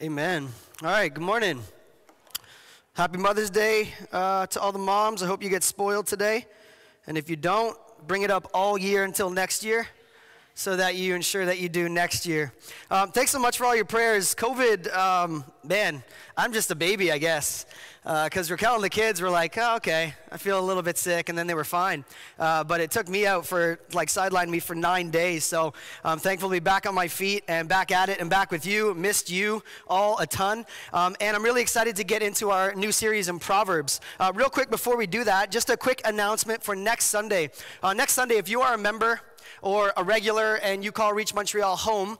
Amen. All right, good morning. Happy Mother's Day uh, to all the moms. I hope you get spoiled today. And if you don't, bring it up all year until next year so that you ensure that you do next year. Um, thanks so much for all your prayers. COVID, um, man, I'm just a baby, I guess. Because uh, Raquel and the kids were like, oh, okay, I feel a little bit sick, and then they were fine. Uh, but it took me out for, like, sidelined me for nine days. So I'm thankful to be back on my feet and back at it and back with you. Missed you all a ton. Um, and I'm really excited to get into our new series in Proverbs. Uh, real quick before we do that, just a quick announcement for next Sunday. Uh, next Sunday, if you are a member, or a regular and you call Reach Montreal home,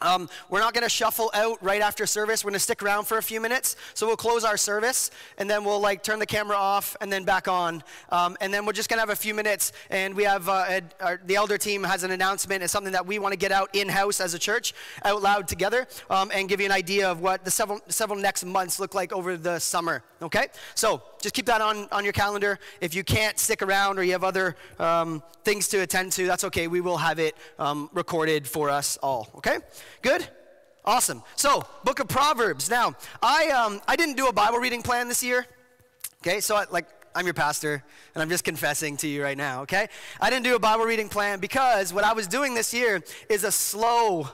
um, we're not going to shuffle out right after service. We're going to stick around for a few minutes. So we'll close our service, and then we'll like turn the camera off, and then back on, um, and then we're just going to have a few minutes. And we have uh, our, the elder team has an announcement. It's something that we want to get out in house as a church, out loud together, um, and give you an idea of what the several several next months look like over the summer. Okay, so just keep that on on your calendar. If you can't stick around or you have other um, things to attend to, that's okay. We will have it um, recorded for us all. Okay. Good? Awesome. So, book of Proverbs. Now, I, um, I didn't do a Bible reading plan this year. Okay, so I, like, I'm your pastor, and I'm just confessing to you right now, okay? I didn't do a Bible reading plan because what I was doing this year is a slow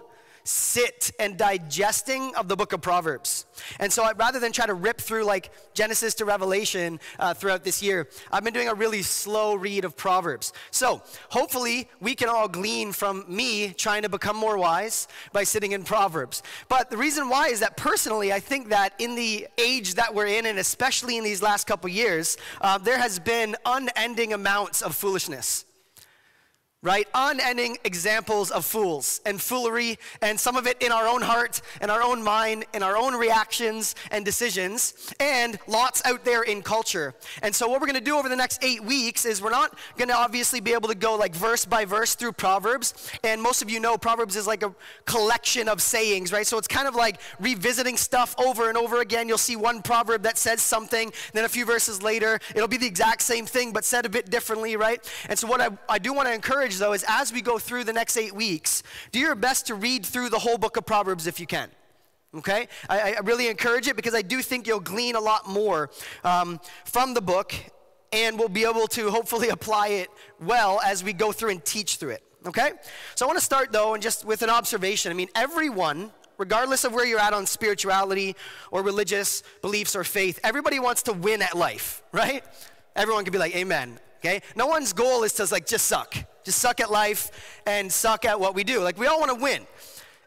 sit and digesting of the book of Proverbs. And so I, rather than try to rip through like Genesis to Revelation uh, throughout this year, I've been doing a really slow read of Proverbs. So hopefully we can all glean from me trying to become more wise by sitting in Proverbs. But the reason why is that personally, I think that in the age that we're in, and especially in these last couple years, uh, there has been unending amounts of foolishness right? Unending examples of fools and foolery, and some of it in our own heart and our own mind and our own reactions and decisions, and lots out there in culture. And so, what we're going to do over the next eight weeks is we're not going to obviously be able to go like verse by verse through Proverbs. And most of you know Proverbs is like a collection of sayings, right? So, it's kind of like revisiting stuff over and over again. You'll see one proverb that says something, then a few verses later, it'll be the exact same thing, but said a bit differently, right? And so, what I, I do want to encourage encourage, though, is as we go through the next eight weeks, do your best to read through the whole book of Proverbs if you can. Okay? I, I really encourage it because I do think you'll glean a lot more um, from the book and we'll be able to hopefully apply it well as we go through and teach through it. Okay? So I want to start, though, and just with an observation. I mean, everyone regardless of where you're at on spirituality or religious beliefs or faith, everybody wants to win at life, right? Everyone can be like, Amen. Okay? No one's goal is to like just suck. Just suck at life and suck at what we do. Like we all want to win.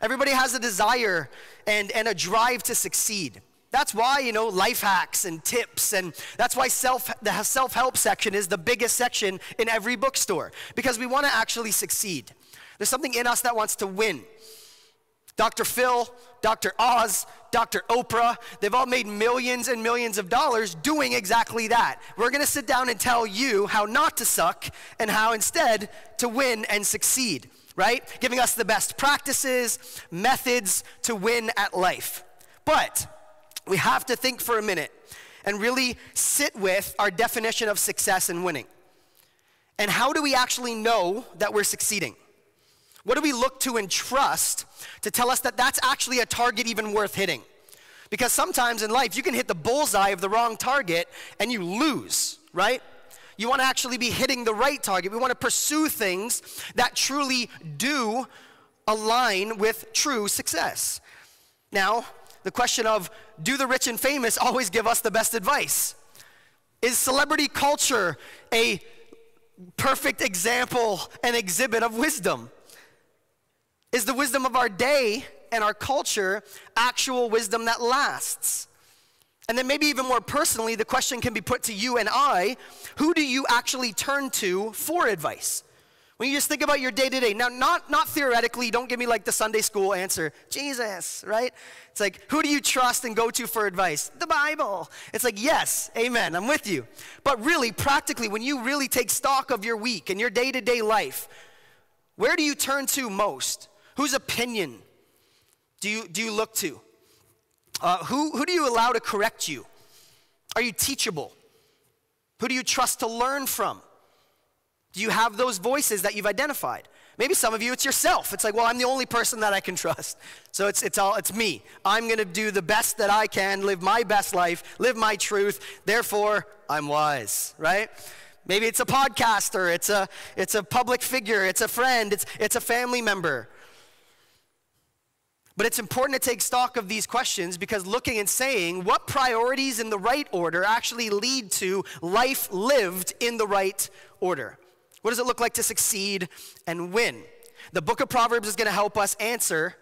Everybody has a desire and, and a drive to succeed. That's why, you know, life hacks and tips, and that's why self, the self help section is the biggest section in every bookstore, because we want to actually succeed. There's something in us that wants to win. Dr. Phil, Dr. Oz, Dr. Oprah, they've all made millions and millions of dollars doing exactly that. We're going to sit down and tell you how not to suck and how instead to win and succeed, right? Giving us the best practices, methods to win at life. But we have to think for a minute and really sit with our definition of success and winning. And how do we actually know that we're succeeding? What do we look to and trust to tell us that that's actually a target even worth hitting? Because sometimes in life, you can hit the bullseye of the wrong target and you lose, right? You want to actually be hitting the right target. We want to pursue things that truly do align with true success. Now, the question of do the rich and famous always give us the best advice? Is celebrity culture a perfect example and exhibit of wisdom? Is the wisdom of our day and our culture actual wisdom that lasts? And then, maybe even more personally, the question can be put to you and I who do you actually turn to for advice? When you just think about your day to day, now, not, not theoretically, don't give me like the Sunday school answer, Jesus, right? It's like, who do you trust and go to for advice? The Bible. It's like, yes, amen, I'm with you. But really, practically, when you really take stock of your week and your day to day life, where do you turn to most? Whose opinion do you, do you look to? Uh, who, who do you allow to correct you? Are you teachable? Who do you trust to learn from? Do you have those voices that you've identified? Maybe some of you, it's yourself. It's like, well, I'm the only person that I can trust. So it's, it's all, it's me. I'm going to do the best that I can, live my best life, live my truth. Therefore, I'm wise, right? Maybe it's a podcaster, it's a, it's a public figure, it's a friend, it's, it's a family member. But it's important to take stock of these questions because looking and saying what priorities in the right order actually lead to life lived in the right order. What does it look like to succeed and win? The book of Proverbs is going to help us answer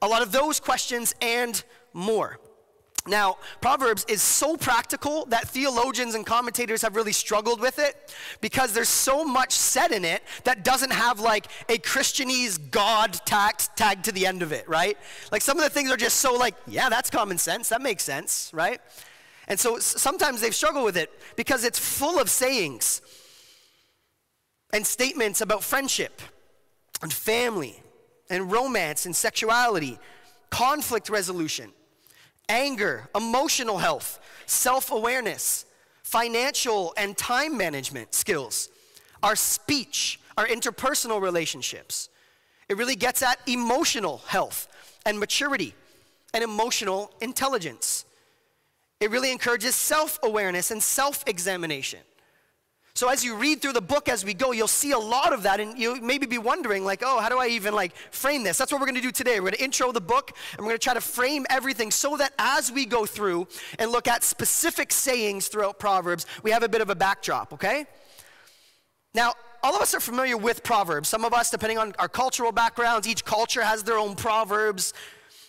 a lot of those questions and more. Now, Proverbs is so practical that theologians and commentators have really struggled with it because there's so much said in it that doesn't have like a Christianese God tagged, tagged to the end of it, right? Like some of the things are just so like, yeah, that's common sense, that makes sense, right? And so sometimes they've struggled with it because it's full of sayings and statements about friendship and family and romance and sexuality, conflict resolution, anger, emotional health, self awareness, financial and time management skills, our speech, our interpersonal relationships. It really gets at emotional health and maturity and emotional intelligence. It really encourages self awareness and self examination. So as you read through the book as we go, you'll see a lot of that, and you'll maybe be wondering, like, oh, how do I even like frame this? That's what we're going to do today. We're going to intro the book, and we're going to try to frame everything so that as we go through and look at specific sayings throughout Proverbs, we have a bit of a backdrop. Okay? Now, all of us are familiar with Proverbs. Some of us, depending on our cultural backgrounds, each culture has their own Proverbs.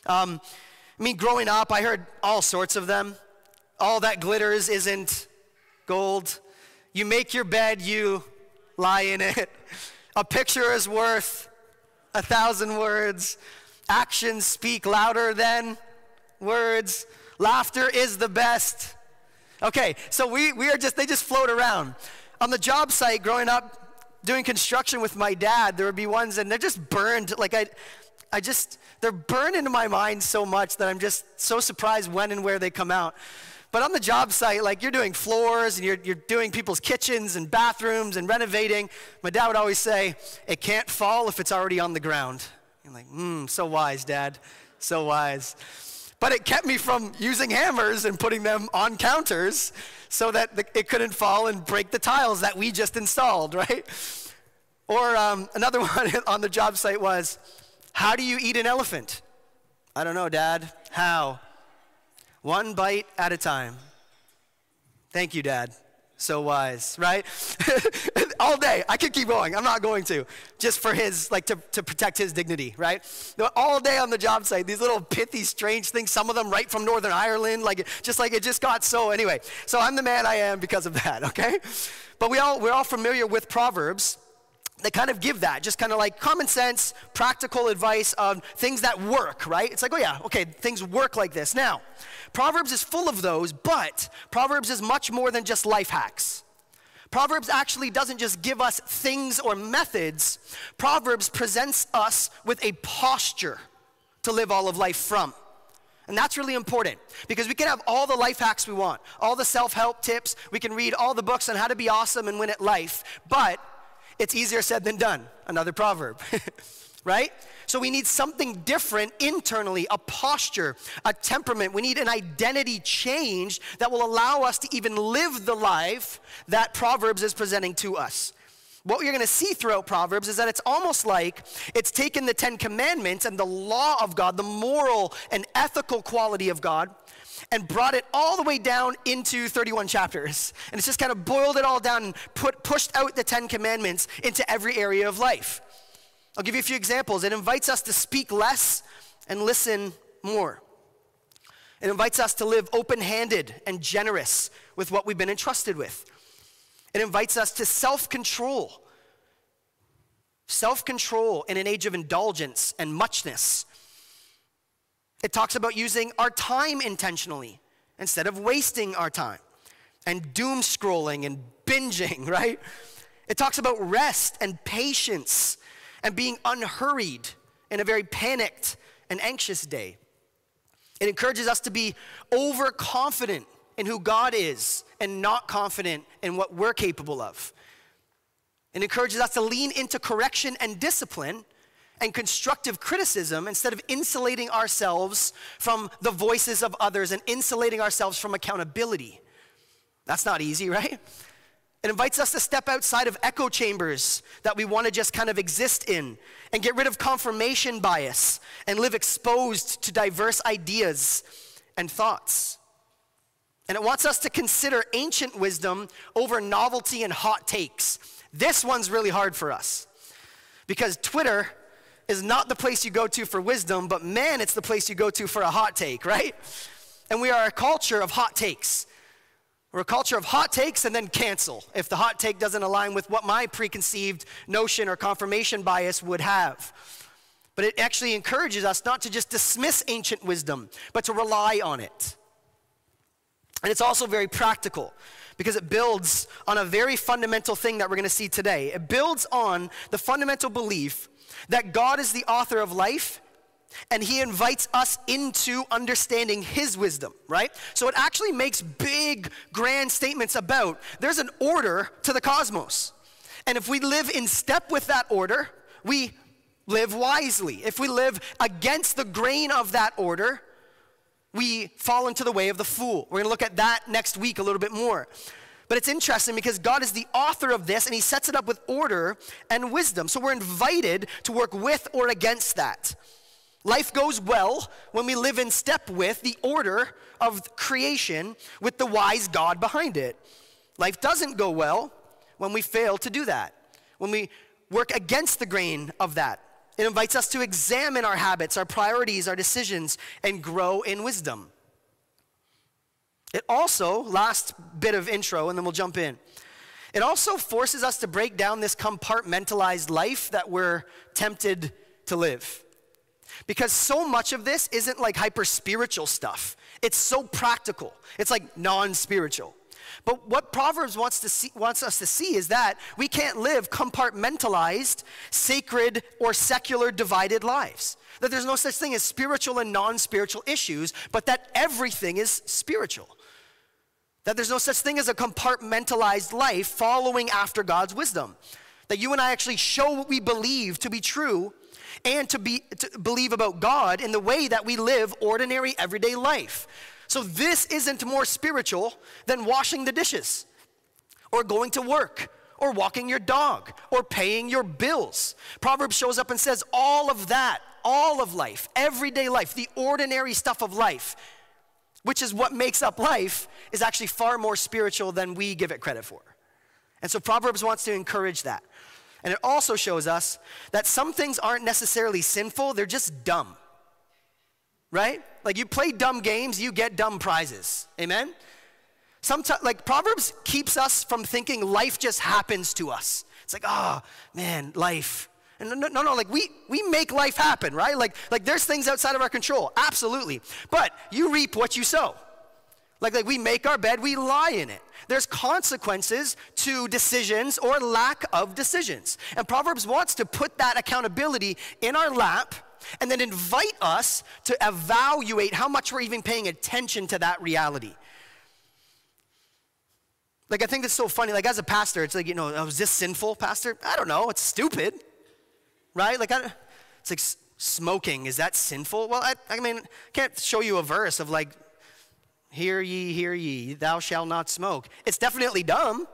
Um, I mean, growing up, I heard all sorts of them. All that glitters isn't gold. You make your bed, you lie in it. A picture is worth a thousand words. Actions speak louder than words. Laughter is the best. Okay, so we, we are just, they just float around. On the job site growing up, doing construction with my dad, there would be ones and they're just burned. Like I, I just, they're burned into my mind so much that I'm just so surprised when and where they come out. But on the job site, like you're doing floors and you're, you're doing people's kitchens and bathrooms and renovating. My dad would always say, it can't fall if it's already on the ground. I'm like, hmm, so wise, Dad. So wise. But it kept me from using hammers and putting them on counters so that the, it couldn't fall and break the tiles that we just installed, right? Or um, another one on the job site was, how do you eat an elephant? I don't know, Dad. How? One bite at a time. Thank you, Dad. So wise, right? All day. I could keep going. I'm not going to. Just for his, like, to, to protect his dignity, right? All day on the job site, these little pithy, strange things, some of them right from Northern Ireland, like, just like it just got so. Anyway, so I'm the man I am because of that, okay? But we all, we're all familiar with Proverbs they kind of give that, just kind of like common sense, practical advice of things that work, right? It's like, oh yeah, okay, things work like this. Now, Proverbs is full of those, but Proverbs is much more than just life hacks. Proverbs actually doesn't just give us things or methods, Proverbs presents us with a posture to live all of life from. And that's really important because we can have all the life hacks we want, all the self help tips, we can read all the books on how to be awesome and win at life, but it's easier said than done. Another proverb, right? So we need something different internally, a posture, a temperament. We need an identity change that will allow us to even live the life that Proverbs is presenting to us. What you're going to see throughout Proverbs is that it's almost like it's taken the Ten Commandments and the law of God, the moral and ethical quality of God, and brought it all the way down into 31 chapters. And it's just kind of boiled it all down and put, pushed out the Ten Commandments into every area of life. I'll give you a few examples. It invites us to speak less and listen more. It invites us to live open handed and generous with what we've been entrusted with. It invites us to self control. Self control in an age of indulgence and muchness. It talks about using our time intentionally instead of wasting our time and doom scrolling and binging, right? It talks about rest and patience and being unhurried in a very panicked and anxious day. It encourages us to be overconfident in who God is and not confident in what we're capable of. It encourages us to lean into correction and discipline and constructive criticism instead of insulating ourselves from the voices of others and insulating ourselves from accountability. That's not easy, right? It invites us to step outside of echo chambers that we want to just kind of exist in and get rid of confirmation bias and live exposed to diverse ideas and thoughts. And it wants us to consider ancient wisdom over novelty and hot takes. This one's really hard for us because Twitter is not the place you go to for wisdom, but man, it's the place you go to for a hot take, right? And we are a culture of hot takes. We're a culture of hot takes and then cancel if the hot take doesn't align with what my preconceived notion or confirmation bias would have. But it actually encourages us not to just dismiss ancient wisdom, but to rely on it. And it's also very practical because it builds on a very fundamental thing that we're going to see today. It builds on the fundamental belief that God is the author of life and he invites us into understanding his wisdom, right? So it actually makes big, grand statements about there's an order to the cosmos. And if we live in step with that order, we live wisely. If we live against the grain of that order, we fall into the way of the fool. We're gonna look at that next week a little bit more. But it's interesting because God is the author of this and he sets it up with order and wisdom. So we're invited to work with or against that. Life goes well when we live in step with the order of creation with the wise God behind it. Life doesn't go well when we fail to do that, when we work against the grain of that. It invites us to examine our habits, our priorities, our decisions, and grow in wisdom. It also, last bit of intro, and then we'll jump in. It also forces us to break down this compartmentalized life that we're tempted to live. Because so much of this isn't like hyper spiritual stuff, it's so practical, it's like non spiritual. But what Proverbs wants, to see, wants us to see is that we can't live compartmentalized, sacred, or secular divided lives. That there's no such thing as spiritual and non spiritual issues, but that everything is spiritual. That there's no such thing as a compartmentalized life following after God's wisdom. That you and I actually show what we believe to be true and to, be, to believe about God in the way that we live ordinary everyday life. So this isn't more spiritual than washing the dishes or going to work or walking your dog or paying your bills. Proverbs shows up and says all of that, all of life, everyday life, the ordinary stuff of life which is what makes up life, is actually far more spiritual than we give it credit for. And so Proverbs wants to encourage that. And it also shows us that some things aren't necessarily sinful, they're just dumb. Right? Like you play dumb games, you get dumb prizes. Amen? Sometimes, like Proverbs keeps us from thinking life just happens to us. It's like, oh, man, life. No, no, no, like we, we make life happen, right? Like, like there's things outside of our control, absolutely. But you reap what you sow. Like, like we make our bed, we lie in it. There's consequences to decisions or lack of decisions. And Proverbs wants to put that accountability in our lap and then invite us to evaluate how much we're even paying attention to that reality. Like, I think it's so funny. Like, as a pastor, it's like, you know, oh, is this sinful, pastor? I don't know. It's stupid right? Like, I, it's like smoking. Is that sinful? Well, I, I mean, I can't show you a verse of like, hear ye, hear ye, thou shalt not smoke. It's definitely dumb,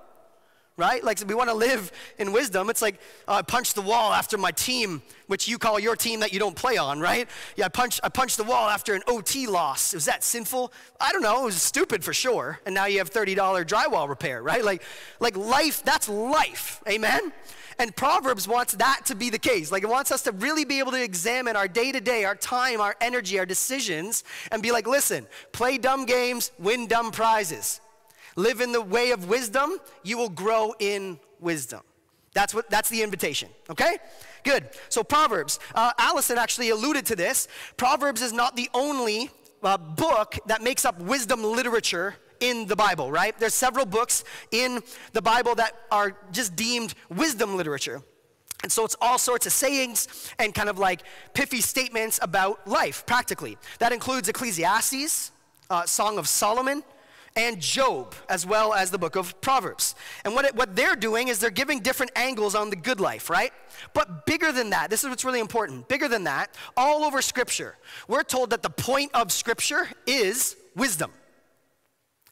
right? Like, we want to live in wisdom. It's like, uh, I punched the wall after my team, which you call your team that you don't play on, right? Yeah, I punched, I punched the wall after an OT loss. Was that sinful? I don't know. It was stupid for sure. And now you have $30 drywall repair, right? Like, like life, that's life. Amen? And Proverbs wants that to be the case. Like it wants us to really be able to examine our day to day, our time, our energy, our decisions, and be like, listen, play dumb games, win dumb prizes. Live in the way of wisdom, you will grow in wisdom. That's what that's the invitation, okay? Good. So Proverbs, uh, Allison actually alluded to this. Proverbs is not the only uh, book that makes up wisdom literature in the Bible, right? There's several books in the Bible that are just deemed wisdom literature. And so it's all sorts of sayings and kind of like piffy statements about life, practically. That includes Ecclesiastes, uh, Song of Solomon, and Job, as well as the book of Proverbs. And what, it, what they're doing is they're giving different angles on the good life, right? But bigger than that, this is what's really important. Bigger than that, all over Scripture, we're told that the point of Scripture is wisdom.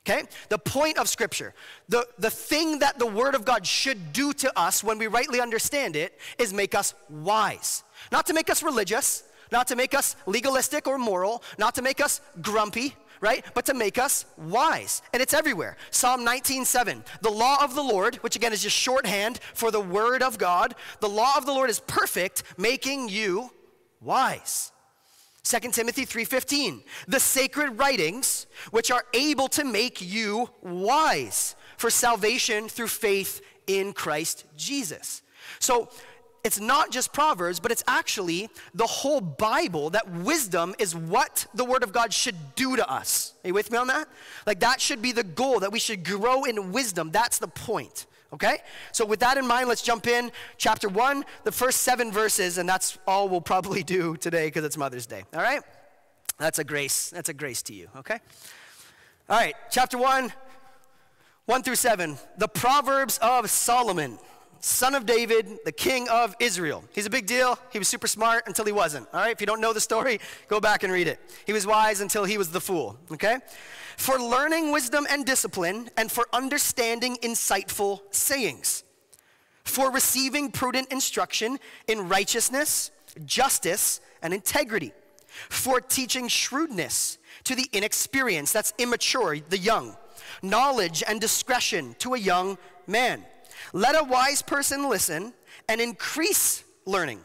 Okay? The point of Scripture, the, the thing that the Word of God should do to us when we rightly understand it is make us wise. Not to make us religious, not to make us legalistic or moral, not to make us grumpy, right? But to make us wise. And it's everywhere. Psalm 19:7. The law of the Lord, which again is just shorthand for the word of God, the law of the Lord is perfect, making you wise. 2 Timothy 3:15 The sacred writings which are able to make you wise for salvation through faith in Christ Jesus. So it's not just Proverbs, but it's actually the whole Bible that wisdom is what the Word of God should do to us. Are you with me on that? Like, that should be the goal, that we should grow in wisdom. That's the point. Okay? So, with that in mind, let's jump in. Chapter 1, the first seven verses, and that's all we'll probably do today because it's Mother's Day. All right? That's a grace. That's a grace to you. Okay? All right, chapter 1, 1 through 7. The Proverbs of Solomon, son of David, the king of Israel. He's a big deal. He was super smart until he wasn't. All right? If you don't know the story, go back and read it. He was wise until he was the fool. Okay? For learning wisdom and discipline, and for understanding insightful sayings, for receiving prudent instruction in righteousness, justice, and integrity, for teaching shrewdness to the inexperienced, that's immature, the young, knowledge and discretion to a young man. Let a wise person listen and increase learning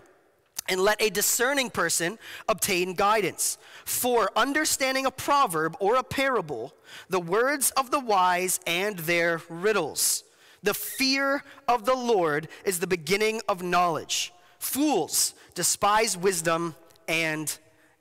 and let a discerning person obtain guidance. For understanding a proverb or a parable, the words of the wise and their riddles. The fear of the Lord is the beginning of knowledge. Fools despise wisdom and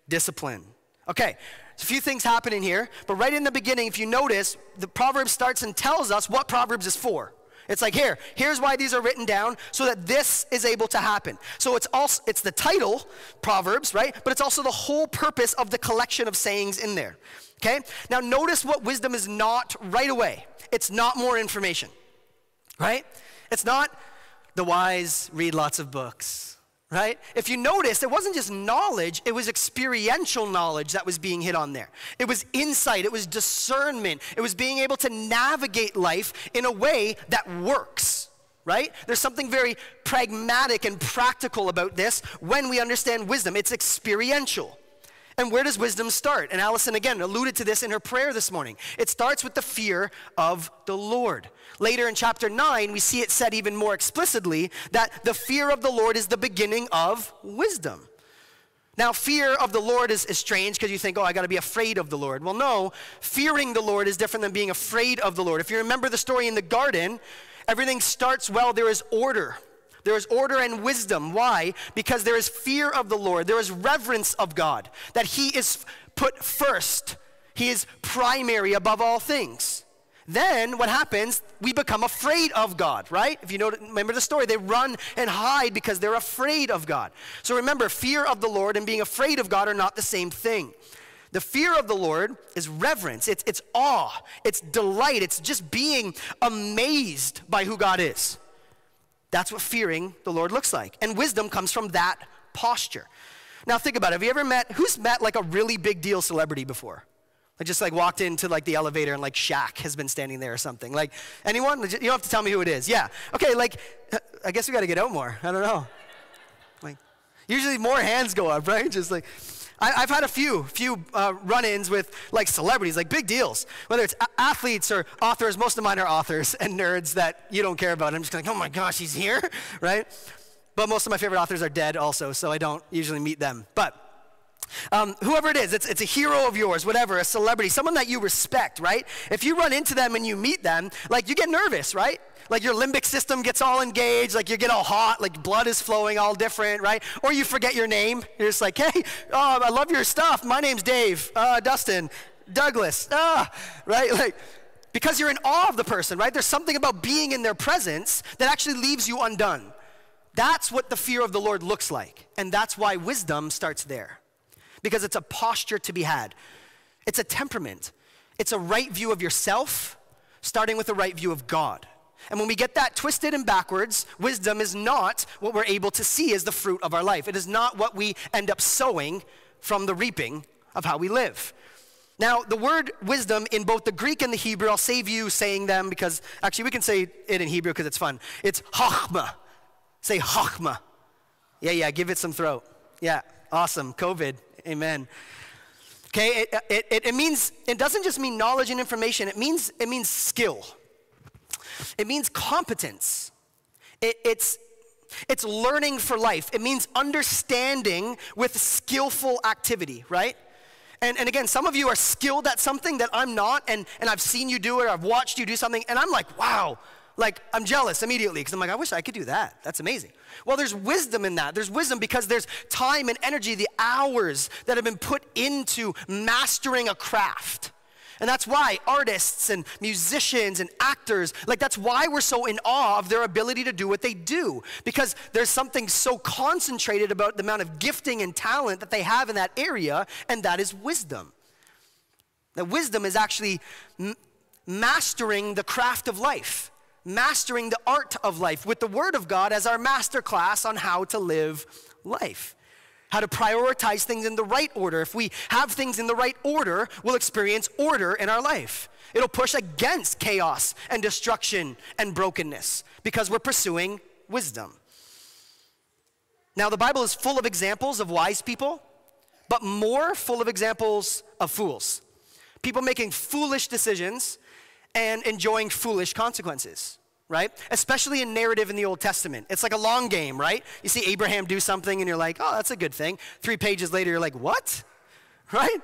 discipline. Okay, a few things happening here, but right in the beginning, if you notice, the proverb starts and tells us what Proverbs is for. It's like here, here's why these are written down so that this is able to happen. So it's also it's the title, Proverbs, right? But it's also the whole purpose of the collection of sayings in there. Okay? Now notice what wisdom is not right away. It's not more information. Right? It's not the wise read lots of books right? If you notice, it wasn't just knowledge, it was experiential knowledge that was being hit on there. It was insight, it was discernment, it was being able to navigate life in a way that works, right? There's something very pragmatic and practical about this when we understand wisdom. It's experiential. And where does wisdom start? And Allison again alluded to this in her prayer this morning. It starts with the fear of the Lord. Later in chapter 9, we see it said even more explicitly that the fear of the Lord is the beginning of wisdom. Now, fear of the Lord is, is strange because you think, oh, I got to be afraid of the Lord. Well, no, fearing the Lord is different than being afraid of the Lord. If you remember the story in the garden, everything starts well, there is order. There is order and wisdom. Why? Because there is fear of the Lord, there is reverence of God, that He is put first, He is primary above all things. Then what happens? We become afraid of God, right? If you know, remember the story, they run and hide because they're afraid of God. So remember, fear of the Lord and being afraid of God are not the same thing. The fear of the Lord is reverence, it's, it's awe, it's delight, it's just being amazed by who God is. That's what fearing the Lord looks like. And wisdom comes from that posture. Now think about it. Have you ever met, who's met like a really big deal celebrity before? I just like walked into like the elevator and like Shaq has been standing there or something. Like anyone? You don't have to tell me who it is. Yeah. Okay. Like I guess we got to get out more. I don't know. Like usually more hands go up, right? Just like I, have had a few few uh, run-ins with like celebrities, like big deals. Whether it's athletes or authors. Most of mine are authors and nerds that you don't care about. I'm just like, oh my gosh, he's here, right? But most of my favorite authors are dead also, so I don't usually meet them. But um, whoever it is, it's, it's a hero of yours, whatever, a celebrity, someone that you respect, right? If you run into them and you meet them, like you get nervous, right? Like your limbic system gets all engaged, like you get all hot, like blood is flowing all different, right? Or you forget your name. You're just like, hey, oh, I love your stuff. My name's Dave, uh, Dustin, Douglas, ah, right? Like, because you're in awe of the person, right? There's something about being in their presence that actually leaves you undone. That's what the fear of the Lord looks like. And that's why wisdom starts there because it's a posture to be had. It's a temperament. It's a right view of yourself, starting with a right view of God. And when we get that twisted and backwards, wisdom is not what we're able to see as the fruit of our life. It is not what we end up sowing from the reaping of how we live. Now, the word wisdom in both the Greek and the Hebrew, I'll save you saying them because actually we can say it in Hebrew because it's fun. It's chachma. Say chachma. Yeah, yeah, give it some throat. Yeah, awesome. COVID. Amen. Okay, it, it, it, means, it doesn't just mean knowledge and information, it means, it means skill. It means competence. It, it's, it's learning for life. It means understanding with skillful activity, right? And, and again, some of you are skilled at something that I'm not, and, and I've seen you do it, or I've watched you do something, and I'm like, wow, like I'm jealous immediately because I'm like, I wish I could do that. That's amazing. Well, there's wisdom in that. There's wisdom because there's time and energy, the hours that have been put into mastering a craft. And that's why artists and musicians and actors, like that's why we're so in awe of their ability to do what they do. Because there's something so concentrated about the amount of gifting and talent that they have in that area, and that is wisdom. That wisdom is actually mastering the craft of life, mastering the art of life with the Word of God as our master class on how to live life how to prioritize things in the right order. If we have things in the right order, we'll experience order in our life. It'll push against chaos and destruction and brokenness because we're pursuing wisdom. Now, the Bible is full of examples of wise people, but more full of examples of fools. People making foolish decisions and enjoying foolish consequences right? Especially in narrative in the Old Testament. It's like a long game, right? You see Abraham do something and you're like, oh, that's a good thing. Three pages later, you're like, what? Right?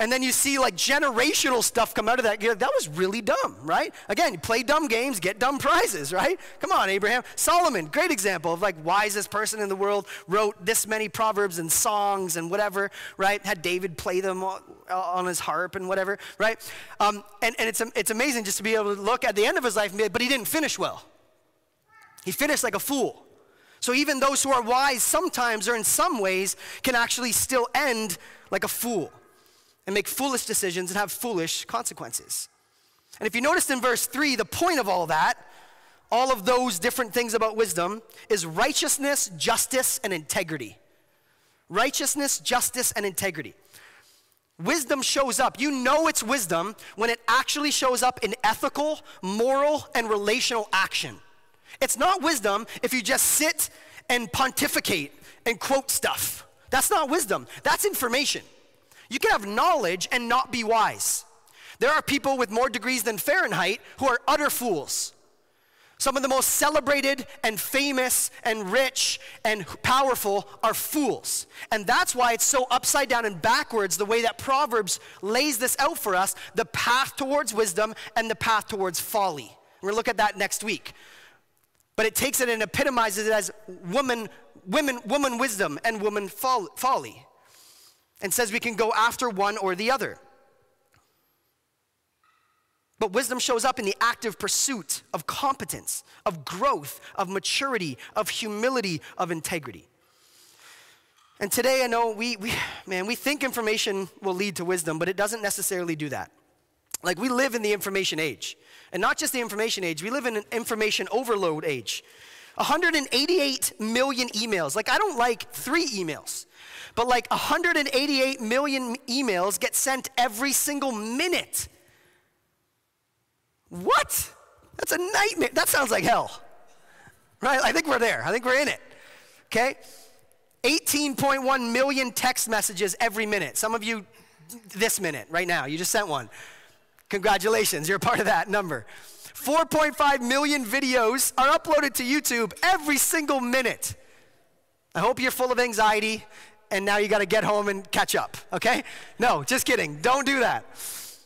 And then you see like generational stuff come out of that. Like, that was really dumb, right? Again, you play dumb games, get dumb prizes, right? Come on, Abraham. Solomon, great example of like wisest person in the world, wrote this many proverbs and songs and whatever, right? Had David play them on his harp and whatever, right? Um, and and it's, it's amazing just to be able to look at the end of his life, but he didn't finish well. He finished like a fool. So even those who are wise sometimes or in some ways can actually still end like a fool and make foolish decisions and have foolish consequences. And if you noticed in verse 3, the point of all that, all of those different things about wisdom, is righteousness, justice, and integrity. Righteousness, justice, and integrity. Wisdom shows up. You know it's wisdom when it actually shows up in ethical, moral, and relational action. It's not wisdom if you just sit and pontificate and quote stuff. That's not wisdom, that's information. You can have knowledge and not be wise. There are people with more degrees than Fahrenheit who are utter fools. Some of the most celebrated and famous and rich and powerful are fools. And that's why it's so upside down and backwards the way that Proverbs lays this out for us the path towards wisdom and the path towards folly. We're gonna look at that next week. But it takes it and epitomizes it as woman, women, woman wisdom and woman folly and says we can go after one or the other. But wisdom shows up in the active pursuit of competence, of growth, of maturity, of humility, of integrity. And today I know we, we, man, we think information will lead to wisdom, but it doesn't necessarily do that. Like we live in the information age. And not just the information age, we live in an information overload age. 188 million emails. Like I don't like three emails but like 188 million emails get sent every single minute. What? That's a nightmare. That sounds like hell. Right? I think we're there. I think we're in it. Okay? 18.1 million text messages every minute. Some of you this minute, right now, you just sent one. Congratulations, you're a part of that number. 4.5 million videos are uploaded to YouTube every single minute. I hope you're full of anxiety and now you got to get home and catch up, okay? No, just kidding. Don't do that.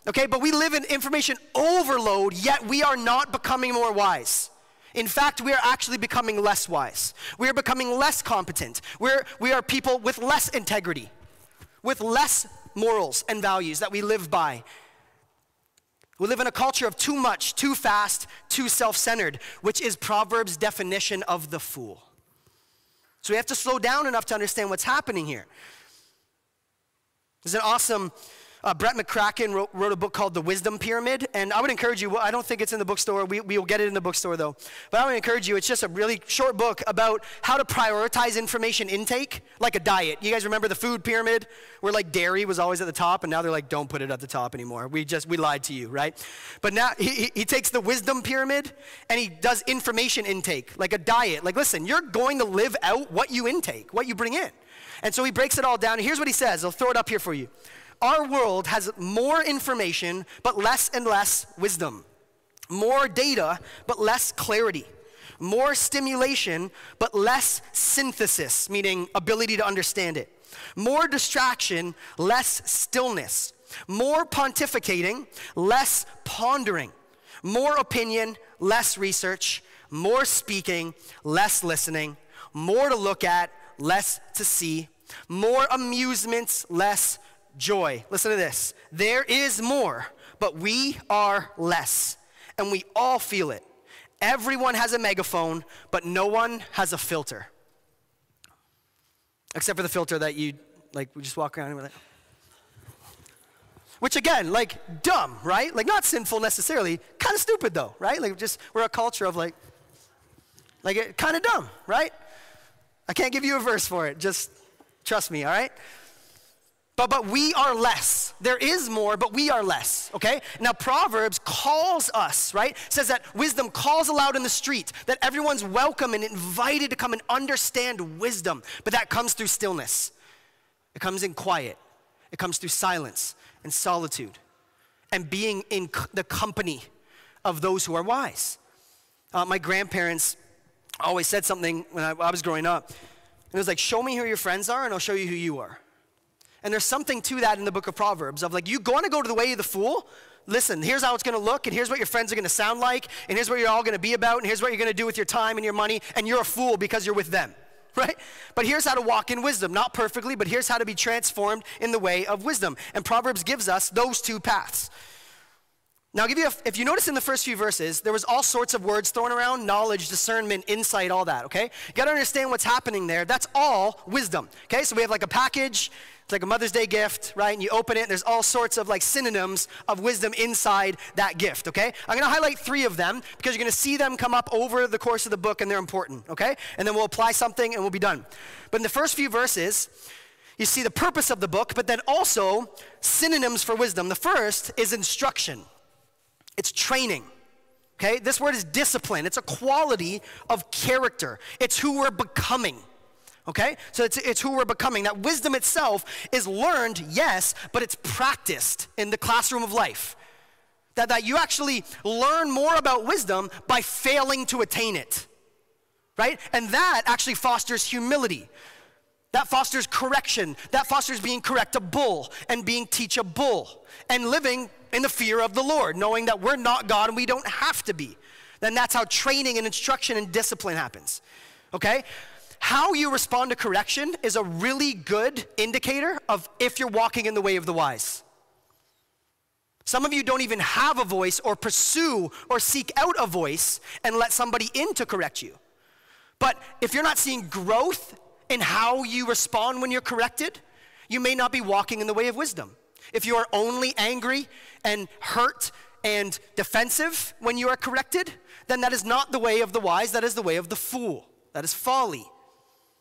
Okay, but we live in information overload, yet we are not becoming more wise. In fact, we are actually becoming less wise. We are becoming less competent. We're, we are people with less integrity, with less morals and values that we live by. We live in a culture of too much, too fast, too self centered, which is Proverbs' definition of the fool. So we have to slow down enough to understand what's happening here. There's an awesome Uh, Brett McCracken wrote, wrote, a book called The Wisdom Pyramid, and I would encourage you. I don't think it's in the bookstore. We, we will get it in the bookstore though. But I would encourage you. It's just a really short book about how to prioritize information intake, like a diet. You guys remember the food pyramid, where like dairy was always at the top, and now they're like, don't put it at the top anymore. We just we lied to you, right? But now he, he takes the Wisdom Pyramid and he does information intake, like a diet. Like, listen, you're going to live out what you intake, what you bring in. And so he breaks it all down. Here's what he says. I'll throw it up here for you our world has more information, but less and less wisdom. More data, but less clarity. More stimulation, but less synthesis, meaning ability to understand it. More distraction, less stillness. More pontificating, less pondering. More opinion, less research. More speaking, less listening. More to look at, less to see. More amusements, less joy. Listen to this. There is more, but we are less. And we all feel it. Everyone has a megaphone, but no one has a filter. Except for the filter that you, like, we just walk around with it. Which again, like, dumb, right? Like, not sinful necessarily. Kind of stupid, though, right? Like, just, we're a culture of, like, like, kind of dumb, right? I can't give you a verse for it. Just trust me, all right? But, but we are less. There is more, but we are less, okay? Now, Proverbs calls us, right? Says that wisdom calls aloud in the street, that everyone's welcome and invited to come and understand wisdom, but that comes through stillness. It comes in quiet, it comes through silence and solitude, and being in the company of those who are wise. Uh, my grandparents always said something when I, I was growing up. It was like, show me who your friends are, and I'll show you who you are. And there's something to that in the book of Proverbs of like, you gonna go to the way of the fool? Listen, here's how it's going to look, and here's what your friends are going to sound like, and here's what you're all going to be about, and here's what you're going to do with your time and your money, and you're a fool because you're with them, right? But here's how to walk in wisdom. Not perfectly, but here's how to be transformed in the way of wisdom. And Proverbs gives us those two paths. Now, you a, if you notice in the first few verses, there was all sorts of words thrown around knowledge, discernment, insight, all that, okay? You gotta understand what's happening there. That's all wisdom, okay? So we have like a package, it's like a Mother's Day gift, right? And you open it, and there's all sorts of like synonyms of wisdom inside that gift, okay? I'm gonna highlight three of them because you're gonna see them come up over the course of the book and they're important, okay? And then we'll apply something and we'll be done. But in the first few verses, you see the purpose of the book, but then also synonyms for wisdom. The first is instruction. It's training. Okay? This word is discipline. It's a quality of character. It's who we're becoming. Okay? So it's, it's who we're becoming. That wisdom itself is learned, yes, but it's practiced in the classroom of life. That, that you actually learn more about wisdom by failing to attain it. Right? And that actually fosters humility. That fosters correction. That fosters being correctable and being teachable and living in the fear of the Lord, knowing that we're not God and we don't have to be. Then that's how training and instruction and discipline happens. Okay? How you respond to correction is a really good indicator of if you're walking in the way of the wise. Some of you don't even have a voice or pursue or seek out a voice and let somebody in to correct you. But if you're not seeing growth in how you respond when you're corrected, you may not be walking in the way of wisdom. If you are only angry and hurt and defensive when you are corrected, then that is not the way of the wise, that is the way of the fool. That is folly.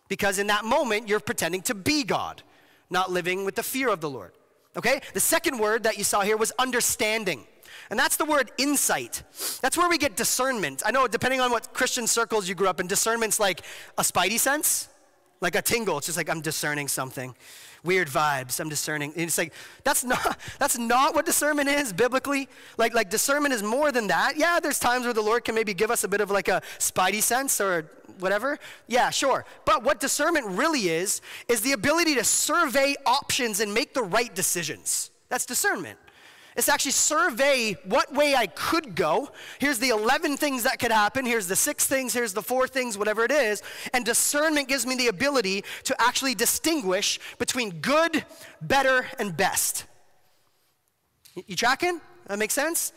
Because in that moment, you're pretending to be God, not living with the fear of the Lord. Okay? The second word that you saw here was understanding. And that's the word insight. That's where we get discernment. I know, depending on what Christian circles you grew up in, discernment's like a spidey sense, like a tingle. It's just like, I'm discerning something weird vibes. I'm discerning. And it's like, that's not, that's not what discernment is biblically. Like, like discernment is more than that. Yeah, there's times where the Lord can maybe give us a bit of like a spidey sense or whatever. Yeah, sure. But what discernment really is, is the ability to survey options and make the right decisions. That's discernment. It's actually survey what way I could go. Here's the 11 things that could happen. Here's the six things. Here's the four things, whatever it is. And discernment gives me the ability to actually distinguish between good, better, and best. You tracking? That makes sense?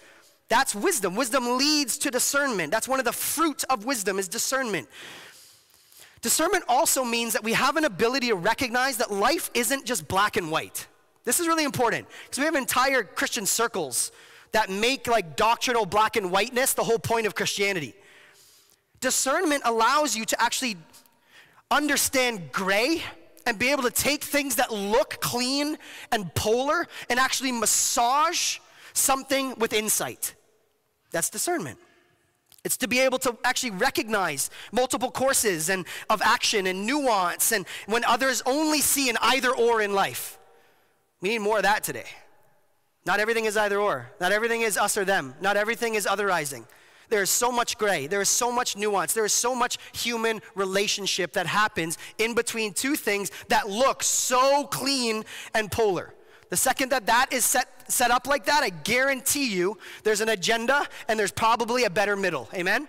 That's wisdom. Wisdom leads to discernment. That's one of the fruit of wisdom is discernment. Discernment also means that we have an ability to recognize that life isn't just black and white. This is really important because we have entire Christian circles that make like doctrinal black and whiteness the whole point of Christianity. Discernment allows you to actually understand gray and be able to take things that look clean and polar and actually massage something with insight. That's discernment. It's to be able to actually recognize multiple courses and of action and nuance and when others only see an either or in life. We need more of that today. Not everything is either or. Not everything is us or them. Not everything is otherizing. There is so much gray. There is so much nuance. There is so much human relationship that happens in between two things that look so clean and polar. The second that that is set, set up like that, I guarantee you there's an agenda and there's probably a better middle. Amen?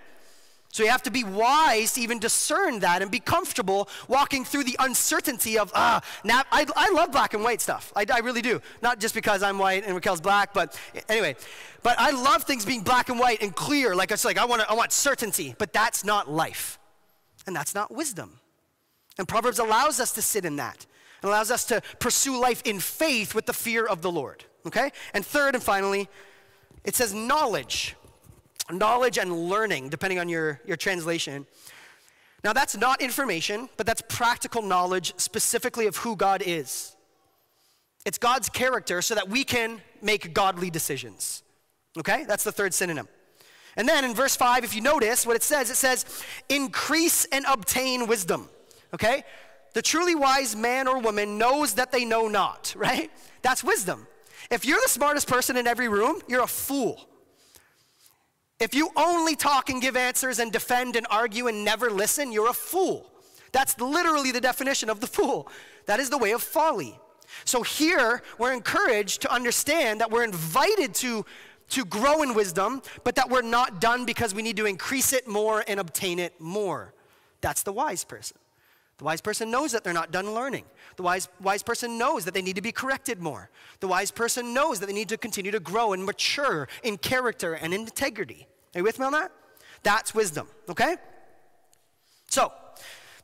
So you have to be wise to even discern that and be comfortable walking through the uncertainty of, ah, now, I, I love black and white stuff. I, I really do. Not just because I'm white and Raquel's black, but anyway. But I love things being black and white and clear. Like it's like, I want, I want certainty. But that's not life. And that's not wisdom. And Proverbs allows us to sit in that and allows us to pursue life in faith with the fear of the Lord. Okay? And third and finally, it says knowledge. Knowledge and learning, depending on your, your translation. Now, that's not information, but that's practical knowledge specifically of who God is. It's God's character so that we can make godly decisions. Okay? That's the third synonym. And then in verse 5, if you notice what it says, it says, increase and obtain wisdom. Okay? The truly wise man or woman knows that they know not, right? That's wisdom. If you're the smartest person in every room, you're a fool. If you only talk and give answers and defend and argue and never listen, you're a fool. That's literally the definition of the fool. That is the way of folly. So here, we're encouraged to understand that we're invited to, to grow in wisdom, but that we're not done because we need to increase it more and obtain it more. That's the wise person. The wise person knows that they're not done learning. The wise, wise person knows that they need to be corrected more. The wise person knows that they need to continue to grow and mature in character and in integrity. Are you with me on that? That's wisdom, okay? So,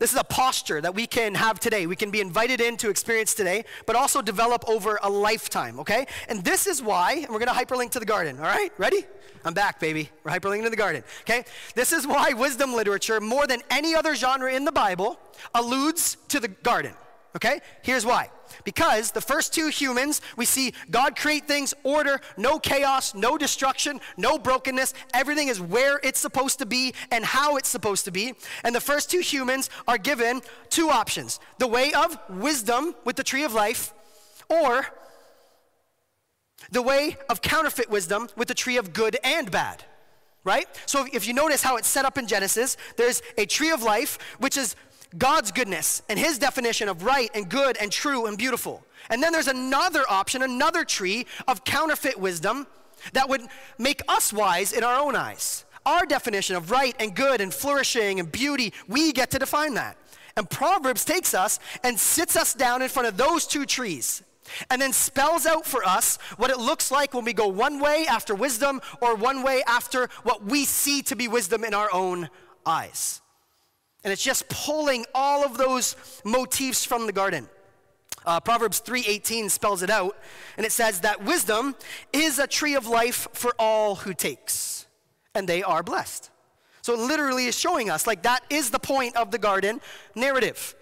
this is a posture that we can have today. We can be invited in to experience today, but also develop over a lifetime, okay? And this is why, and we're gonna hyperlink to the garden, all right? Ready? I'm back, baby. We're hyperlinking to the garden. Okay? This is why wisdom literature, more than any other genre in the Bible, alludes to the garden. Okay? Here's why. Because the first two humans, we see God create things, order, no chaos, no destruction, no brokenness. Everything is where it's supposed to be and how it's supposed to be. And the first two humans are given two options the way of wisdom with the tree of life, or the way of counterfeit wisdom with the tree of good and bad, right? So if you notice how it's set up in Genesis, there's a tree of life, which is God's goodness and his definition of right and good and true and beautiful. And then there's another option, another tree of counterfeit wisdom that would make us wise in our own eyes. Our definition of right and good and flourishing and beauty, we get to define that. And Proverbs takes us and sits us down in front of those two trees and then spells out for us what it looks like when we go one way after wisdom or one way after what we see to be wisdom in our own eyes. And it's just pulling all of those motifs from the garden. Uh, Proverbs 3:18 spells it out, and it says that wisdom is a tree of life for all who takes, and they are blessed. So it literally is showing us like that is the point of the garden narrative.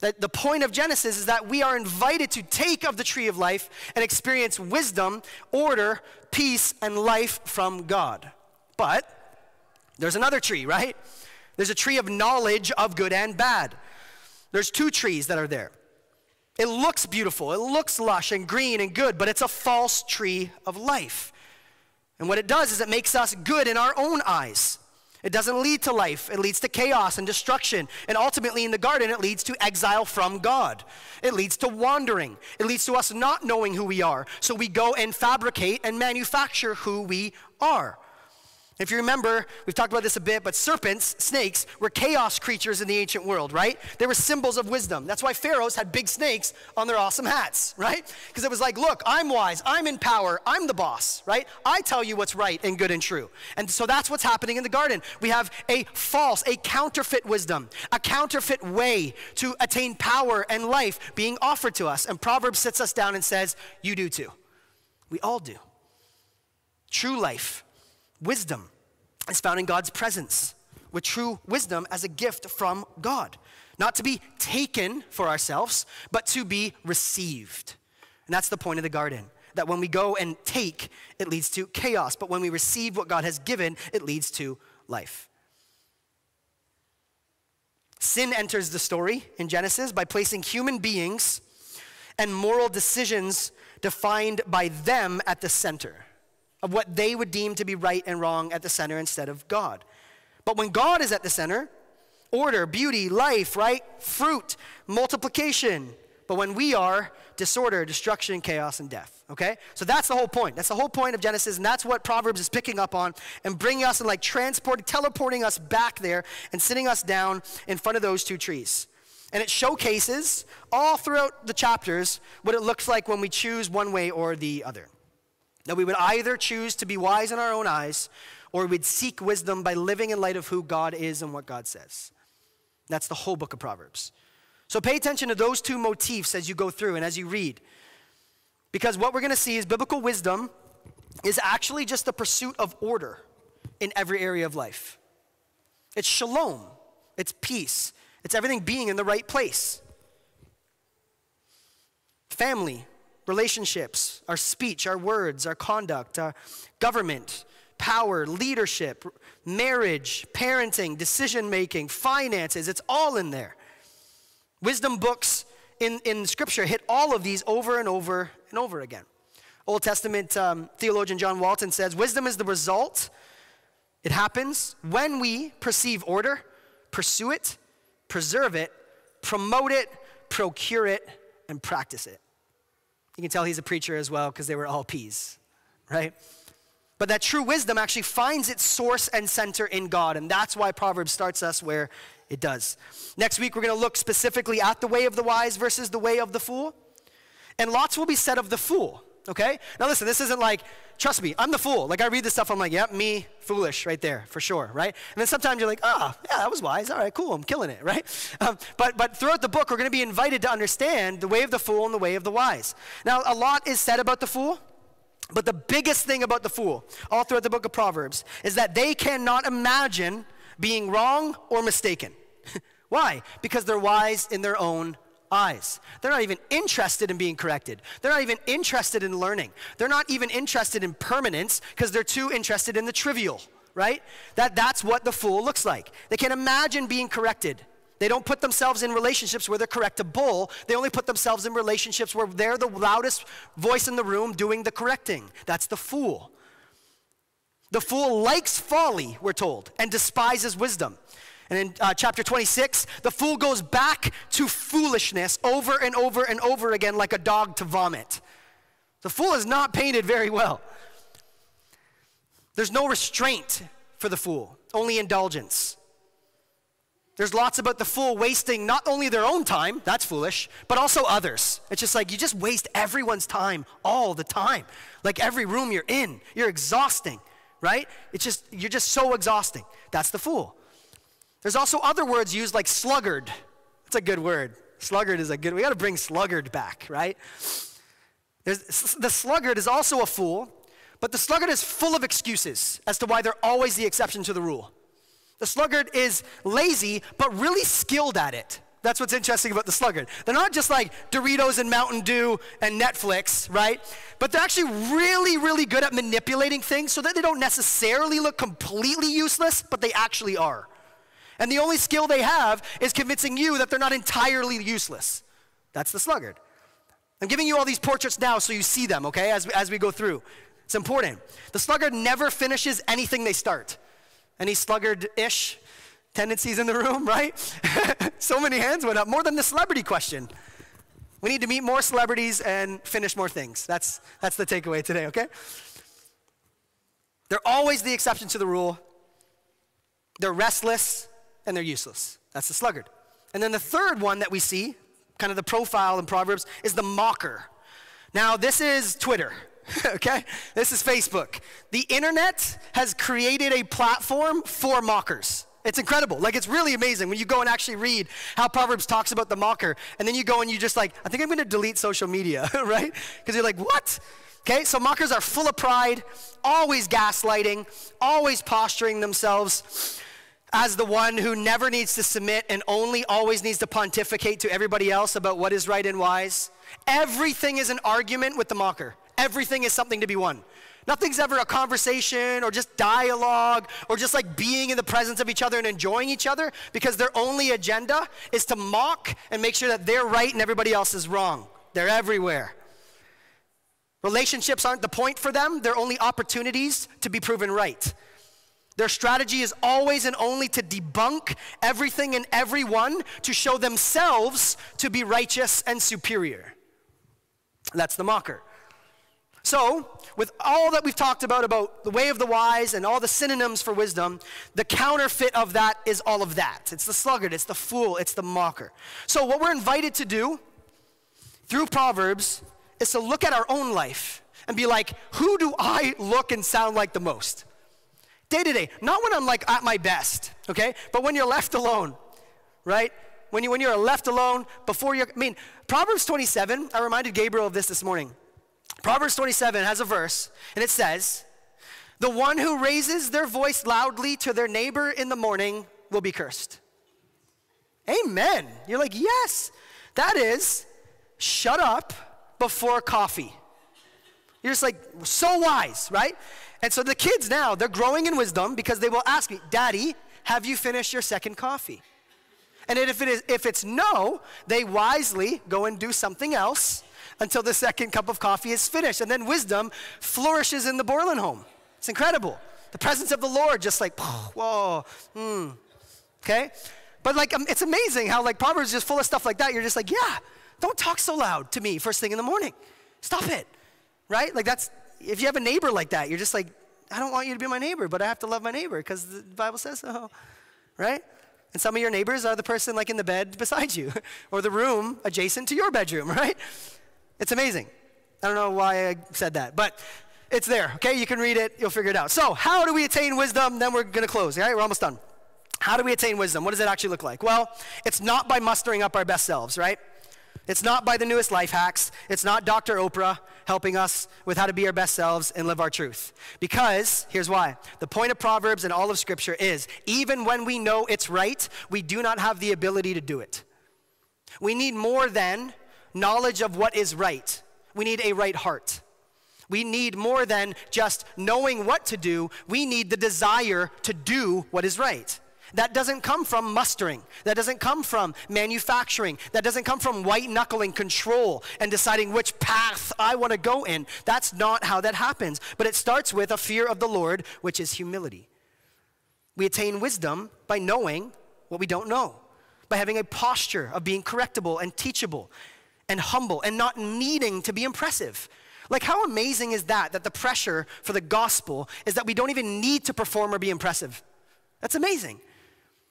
That the point of Genesis is that we are invited to take of the tree of life and experience wisdom, order, peace, and life from God. But there's another tree, right? There's a tree of knowledge of good and bad. There's two trees that are there. It looks beautiful, it looks lush and green and good, but it's a false tree of life. And what it does is it makes us good in our own eyes. It doesn't lead to life, it leads to chaos and destruction. And ultimately, in the garden, it leads to exile from God. It leads to wandering. It leads to us not knowing who we are. So we go and fabricate and manufacture who we are. If you remember, we've talked about this a bit, but serpents, snakes, were chaos creatures in the ancient world, right? They were symbols of wisdom. That's why pharaohs had big snakes on their awesome hats, right? Because it was like, look, I'm wise, I'm in power, I'm the boss, right? I tell you what's right and good and true. And so that's what's happening in the garden. We have a false, a counterfeit wisdom, a counterfeit way to attain power and life being offered to us. And Proverbs sits us down and says, You do too. We all do. True life Wisdom is found in God's presence, with true wisdom as a gift from God. Not to be taken for ourselves, but to be received. And that's the point of the garden. That when we go and take, it leads to chaos. But when we receive what God has given, it leads to life. Sin enters the story in Genesis by placing human beings and moral decisions defined by them at the center of what they would deem to be right and wrong at the center instead of God. But when God is at the center, order, beauty, life, right? Fruit, multiplication. But when we are, disorder, destruction, chaos, and death. Okay? So that's the whole point. That's the whole point of Genesis, and that's what Proverbs is picking up on and bringing us and like transporting, teleporting us back there and sitting us down in front of those two trees. And it showcases all throughout the chapters what it looks like when we choose one way or the other. That we would either choose to be wise in our own eyes or we'd seek wisdom by living in light of who God is and what God says. That's the whole book of Proverbs. So pay attention to those two motifs as you go through and as you read. Because what we're going to see is biblical wisdom is actually just the pursuit of order in every area of life. It's shalom, it's peace, it's everything being in the right place. Family, relationships, our speech, our words, our conduct, our government, power, leadership, marriage, parenting, decision making, finances, it's all in there. Wisdom books in, in Scripture hit all of these over and over and over again. Old Testament um, theologian John Walton says wisdom is the result, it happens when we perceive order, pursue it, preserve it, promote it, procure it, and practice it. You can tell he's a preacher as well because they were all peas, right? But that true wisdom actually finds its source and center in God, and that's why Proverbs starts us where it does. Next week, we're going to look specifically at the way of the wise versus the way of the fool. And lots will be said of the fool okay? Now listen, this isn't like, trust me, I'm the fool. Like I read this stuff, I'm like, yep, me, foolish, right there, for sure, right? And then sometimes you're like, oh, yeah, that was wise. All right, cool, I'm killing it, right? Um, but, but throughout the book, we're going to be invited to understand the way of the fool and the way of the wise. Now, a lot is said about the fool. But the biggest thing about the fool, all throughout the book of Proverbs, is that they cannot imagine being wrong or mistaken. Why? Because they're wise in their own eyes. They're not even interested in being corrected. They're not even interested in learning. They're not even interested in permanence because they're too interested in the trivial, right? That, that's what the fool looks like. They can't imagine being corrected. They don't put themselves in relationships where they're correctable. They only put themselves in relationships where they're the loudest voice in the room doing the correcting. That's the fool. The fool likes folly, we're told, and despises wisdom. And in uh, chapter 26, the fool goes back to foolishness over and over and over again like a dog to vomit. The fool is not painted very well. There's no restraint for the fool, only indulgence. There's lots about the fool wasting not only their own time, that's foolish, but also others. It's just like you just waste everyone's time all the time. Like every room you're in, you're exhausting, right? It's just, you're just so exhausting. That's the fool. There's also other words used like sluggard. That's a good word. Sluggard is a good, we got to bring sluggard back, right? There's, the sluggard is also a fool, but the sluggard is full of excuses as to why they're always the exception to the rule. The sluggard is lazy, but really skilled at it. That's what's interesting about the sluggard. They're not just like Doritos and Mountain Dew and Netflix, right? But they're actually really, really good at manipulating things so that they don't necessarily look completely useless, but they actually are. And the only skill they have is convincing you that they're not entirely useless. That's the sluggard. I'm giving you all these portraits now so you see them, okay, as, as we go through. It's important. The sluggard never finishes anything they start. Any sluggard ish tendencies in the room, right? so many hands went up, more than the celebrity question. We need to meet more celebrities and finish more things. That's, that's the takeaway today, okay? They're always the exception to the rule. They're restless and they're useless. That's the sluggard. And then the third one that we see, kind of the profile in Proverbs, is the mocker. Now, this is Twitter, okay? This is Facebook. The internet has created a platform for mockers. It's incredible. Like, it's really amazing when you go and actually read how Proverbs talks about the mocker, and then you go and you just like, I think I'm gonna delete social media, right? Because you're like, what? Okay, so mockers are full of pride, always gaslighting, always posturing themselves as the one who never needs to submit and only always needs to pontificate to everybody else about what is right and wise. Everything is an argument with the mocker, everything is something to be won. Nothing's ever a conversation or just dialogue or just like being in the presence of each other and enjoying each other because their only agenda is to mock and make sure that they're right and everybody else is wrong. They're everywhere. Relationships aren't the point for them, they're only opportunities to be proven right. Their strategy is always and only to debunk everything and everyone to show themselves to be righteous and superior. That's the mocker. So, with all that we've talked about, about the way of the wise and all the synonyms for wisdom, the counterfeit of that is all of that. It's the sluggard, it's the fool, it's the mocker. So, what we're invited to do through Proverbs is to look at our own life and be like, who do I look and sound like the most? Day to day. Not when I'm like at my best, okay? But when you're left alone, right? When, you, when you're left alone before you're, I mean, Proverbs 27, I reminded Gabriel of this this morning. Proverbs 27 has a verse, and it says, The one who raises their voice loudly to their neighbor in the morning will be cursed. Amen. You're like, yes. That is, shut up before coffee. You're just like, so wise, right? And so the kids now, they're growing in wisdom because they will ask me, Daddy, have you finished your second coffee? And if, it is, if it's no, they wisely go and do something else until the second cup of coffee is finished. And then wisdom flourishes in the Borland home. It's incredible. The presence of the Lord just like, whoa, hmm. Okay? But like, um, it's amazing how like Proverbs is just full of stuff like that. You're just like, yeah, don't talk so loud to me first thing in the morning. Stop it. Right? Like that's, if you have a neighbor like that, you're just like, I don't want you to be my neighbor, but I have to love my neighbor because the Bible says so. Right? And some of your neighbors are the person like in the bed beside you or the room adjacent to your bedroom, right? It's amazing. I don't know why I said that, but it's there, okay? You can read it, you'll figure it out. So, how do we attain wisdom? Then we're going to close, all right? We're almost done. How do we attain wisdom? What does it actually look like? Well, it's not by mustering up our best selves, right? It's not by the newest life hacks. It's not Dr. Oprah helping us with how to be our best selves and live our truth. Because, here's why the point of Proverbs and all of Scripture is even when we know it's right, we do not have the ability to do it. We need more than knowledge of what is right, we need a right heart. We need more than just knowing what to do, we need the desire to do what is right. That doesn't come from mustering. That doesn't come from manufacturing. That doesn't come from white knuckling control and deciding which path I want to go in. That's not how that happens. But it starts with a fear of the Lord, which is humility. We attain wisdom by knowing what we don't know, by having a posture of being correctable and teachable and humble and not needing to be impressive. Like, how amazing is that? That the pressure for the gospel is that we don't even need to perform or be impressive. That's amazing.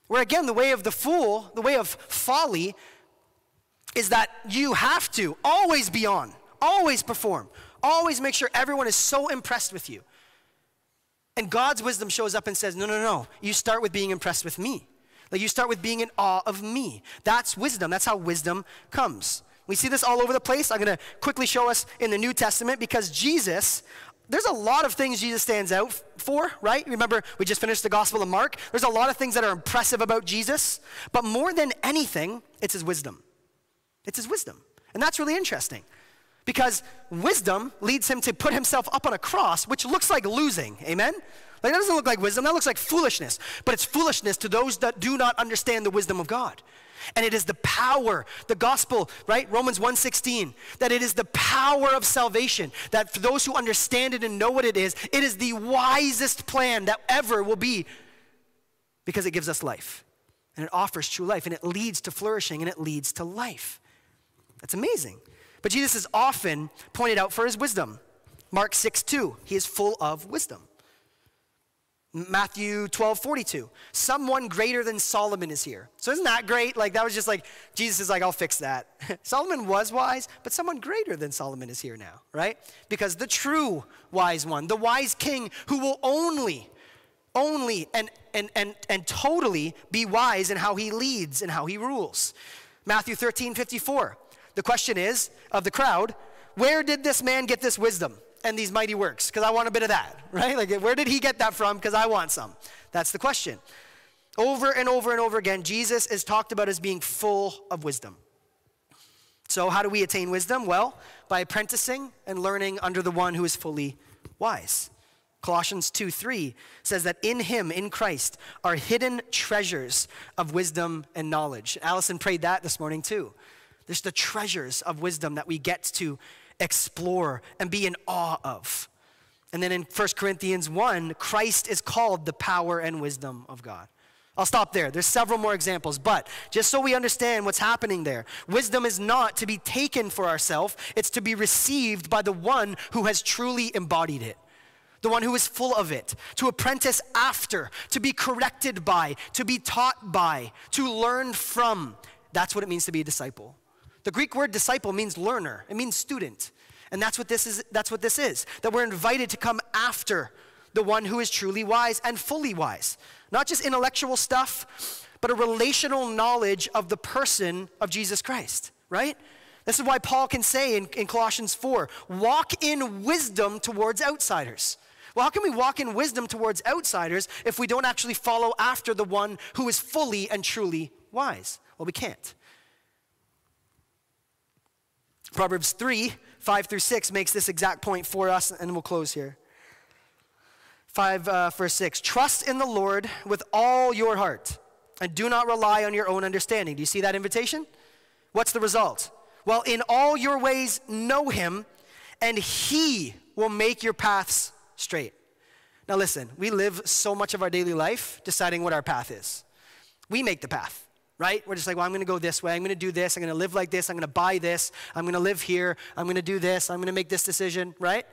Where again, the way of the fool, the way of folly, is that you have to always be on, always perform, always make sure everyone is so impressed with you. And God's wisdom shows up and says, No, no, no, you start with being impressed with me. Like you start with being in awe of me. That's wisdom. That's how wisdom comes. We see this all over the place. I'm going to quickly show us in the New Testament because Jesus there's a lot of things Jesus stands out for, right? Remember, we just finished the Gospel of Mark. There's a lot of things that are impressive about Jesus, but more than anything, it's his wisdom. It's his wisdom. And that's really interesting because wisdom leads him to put himself up on a cross, which looks like losing. Amen? Like, that doesn't look like wisdom, that looks like foolishness. But it's foolishness to those that do not understand the wisdom of God and it is the power the gospel right? Romans 1.16 that it is the power of salvation that for those who understand it and know what it is it is the wisest plan that ever will be. Because it gives us life. And it offers true life. And it leads to flourishing. And it leads to life. That's amazing. But jesus is often pointed out for his wisdom. Mark 6 2 he is full of wisdom Matthew 12, 42. Someone greater than Solomon is here. So isn't that great? Like that was just like, Jesus is like, I'll fix that. Solomon was wise, but someone greater than Solomon is here now, right? Because the true wise one, the wise king who will only, only and, and, and, and totally be wise in how he leads and how he rules. Matthew 13, 54. The question is, of the crowd, where did this man get this wisdom? And these mighty works? Because I want a bit of that, right? Like, where did he get that from? Because I want some. That's the question. Over and over and over again, Jesus is talked about as being full of wisdom. So, how do we attain wisdom? Well, by apprenticing and learning under the one who is fully wise. Colossians 2 3 says that in him, in Christ, are hidden treasures of wisdom and knowledge. Allison prayed that this morning too. There's the treasures of wisdom that we get to explore, and be in awe of. And then in 1 Corinthians 1, Christ is called the power and wisdom of God. I'll stop there. There's several more examples, but just so we understand what's happening there, wisdom is not to be taken for ourselves, it's to be received by the one who has truly embodied it. The one who is full of it, to apprentice after, to be corrected by, to be taught by, to learn from. That's what it means to be a disciple. The Greek word disciple means learner, it means student. And that's what this is, that's what this is. That we're invited to come after the one who is truly wise and fully wise. Not just intellectual stuff, but a relational knowledge of the person of Jesus Christ, right? This is why Paul can say in, in Colossians 4 walk in wisdom towards outsiders. Well, how can we walk in wisdom towards outsiders if we don't actually follow after the one who is fully and truly wise? Well, we can't. Proverbs 3, 5 through 6 makes this exact point for us, and we'll close here. 5 uh, verse 6 Trust in the Lord with all your heart, and do not rely on your own understanding. Do you see that invitation? What's the result? Well, in all your ways, know him, and he will make your paths straight. Now, listen, we live so much of our daily life deciding what our path is. We make the path right? We're just like, well, I'm going to go this way. I'm going to do this. I'm going to live like this. I'm going to buy this. I'm going to live here. I'm going to do this. I'm going to make this decision, right?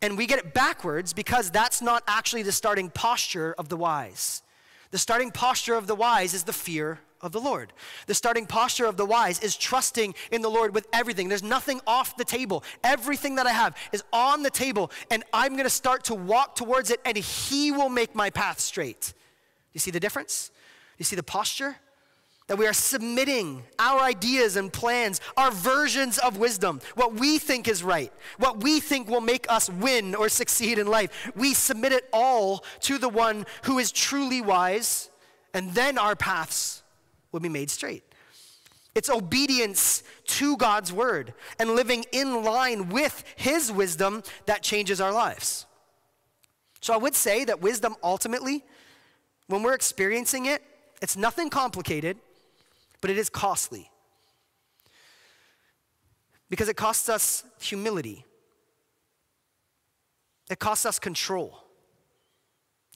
And we get it backwards because that's not actually the starting posture of the wise. The starting posture of the wise is the fear of the Lord. The starting posture of the wise is trusting in the Lord with everything. There's nothing off the table. Everything that I have is on the table, and I'm going to start to walk towards it, and He will make my path straight. You see the difference? You see the posture? That we are submitting our ideas and plans, our versions of wisdom, what we think is right, what we think will make us win or succeed in life. We submit it all to the one who is truly wise, and then our paths will be made straight. It's obedience to God's word and living in line with his wisdom that changes our lives. So I would say that wisdom ultimately, when we're experiencing it, it's nothing complicated but it is costly. Because it costs us humility, it costs us control.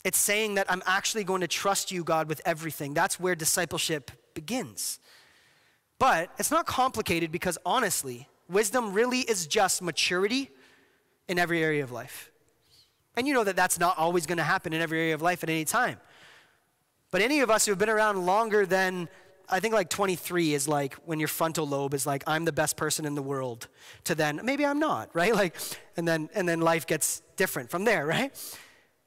It's saying that I'm actually going to trust you, God, with everything. That's where discipleship begins. But it's not complicated because honestly, wisdom really is just maturity in every area of life. And you know that that's not always going to happen in every area of life at any time. But any of us who have been around longer than I think like 23 is like when your frontal lobe is like, I'm the best person in the world, to then, maybe I'm not, right? Like, and then, and then life gets different from there, right?